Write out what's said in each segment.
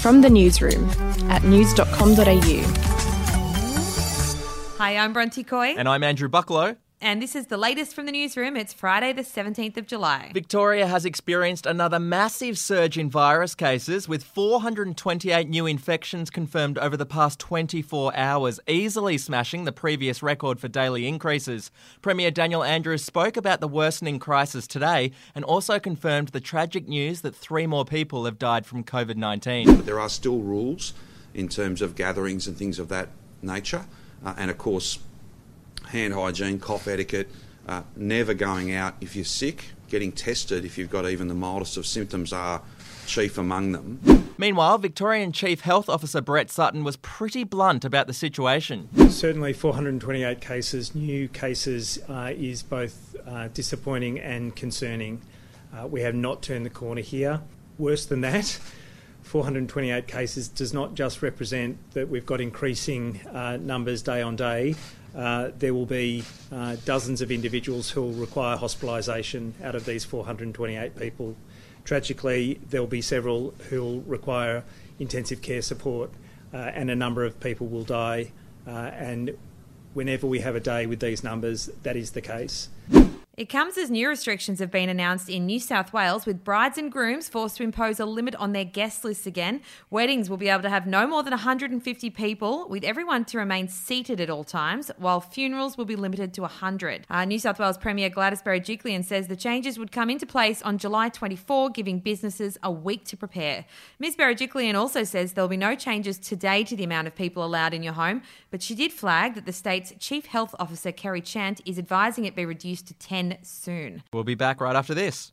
From the newsroom at news.com.au. Hi, I'm Bronte Coy. And I'm Andrew Bucklow. And this is the latest from the newsroom. It's Friday, the 17th of July. Victoria has experienced another massive surge in virus cases, with 428 new infections confirmed over the past 24 hours, easily smashing the previous record for daily increases. Premier Daniel Andrews spoke about the worsening crisis today and also confirmed the tragic news that three more people have died from COVID 19. But there are still rules in terms of gatherings and things of that nature. Uh, and of course, hand hygiene, cough etiquette, uh, never going out if you're sick, getting tested if you've got even the mildest of symptoms are chief among them. Meanwhile, Victorian Chief Health Officer Brett Sutton was pretty blunt about the situation. Certainly, 428 cases, new cases, uh, is both uh, disappointing and concerning. Uh, we have not turned the corner here. Worse than that, 428 cases does not just represent that we've got increasing uh, numbers day on day. Uh, there will be uh, dozens of individuals who will require hospitalisation out of these 428 people. Tragically, there will be several who will require intensive care support, uh, and a number of people will die. Uh, and whenever we have a day with these numbers, that is the case. It comes as new restrictions have been announced in New South Wales, with brides and grooms forced to impose a limit on their guest lists again. Weddings will be able to have no more than 150 people, with everyone to remain seated at all times, while funerals will be limited to 100. Uh, new South Wales Premier Gladys Berejiklian says the changes would come into place on July 24, giving businesses a week to prepare. Ms. Berejiklian also says there will be no changes today to the amount of people allowed in your home, but she did flag that the state's Chief Health Officer, Kerry Chant, is advising it be reduced to 10 soon. We'll be back right after this.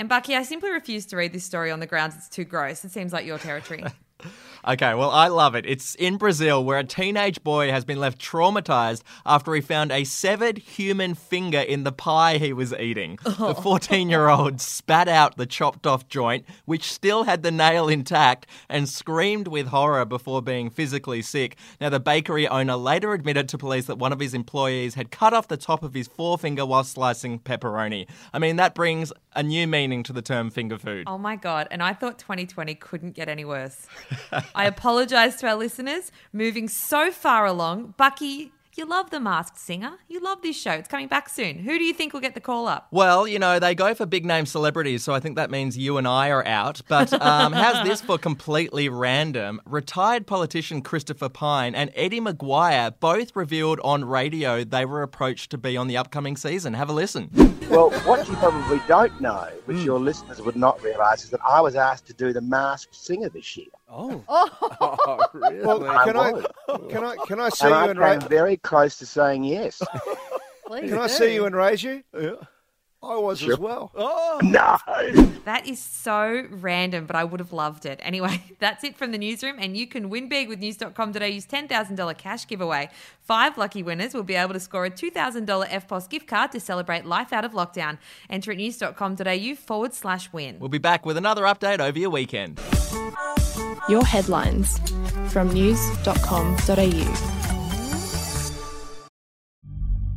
And Bucky, I simply refuse to read this story on the grounds it's too gross. It seems like your territory. Okay, well, I love it. It's in Brazil where a teenage boy has been left traumatized after he found a severed human finger in the pie he was eating. Oh. The 14 year old spat out the chopped off joint, which still had the nail intact, and screamed with horror before being physically sick. Now, the bakery owner later admitted to police that one of his employees had cut off the top of his forefinger while slicing pepperoni. I mean, that brings a new meaning to the term finger food. oh my God. And I thought 2020 couldn't get any worse. I apologize to our listeners. Moving so far along, Bucky, you love The Masked Singer. You love this show. It's coming back soon. Who do you think will get the call up? Well, you know, they go for big name celebrities, so I think that means you and I are out. But um, how's this for completely random? Retired politician Christopher Pyne and Eddie McGuire both revealed on radio they were approached to be on the upcoming season. Have a listen. Well, what you probably don't know, which your listeners would not realise, is that I was asked to do the Masked Singer this year. Oh. Oh. oh, really? Well, can I, was. can I can I see and you I and came ra- very close to saying yes. Please can I see you and raise you? Yeah. I was Sure. as well. Oh, no. That is so random, but I would have loved it. Anyway, that's it from the newsroom, and you can win big with news.com.au's $10,000 cash giveaway. Five lucky winners will be able to score a $2,000 EFTPOS gift card to celebrate life out of lockdown. Enter at news.com.au forward slash win. We'll be back with another update over your weekend. Your headlines from news.com.au.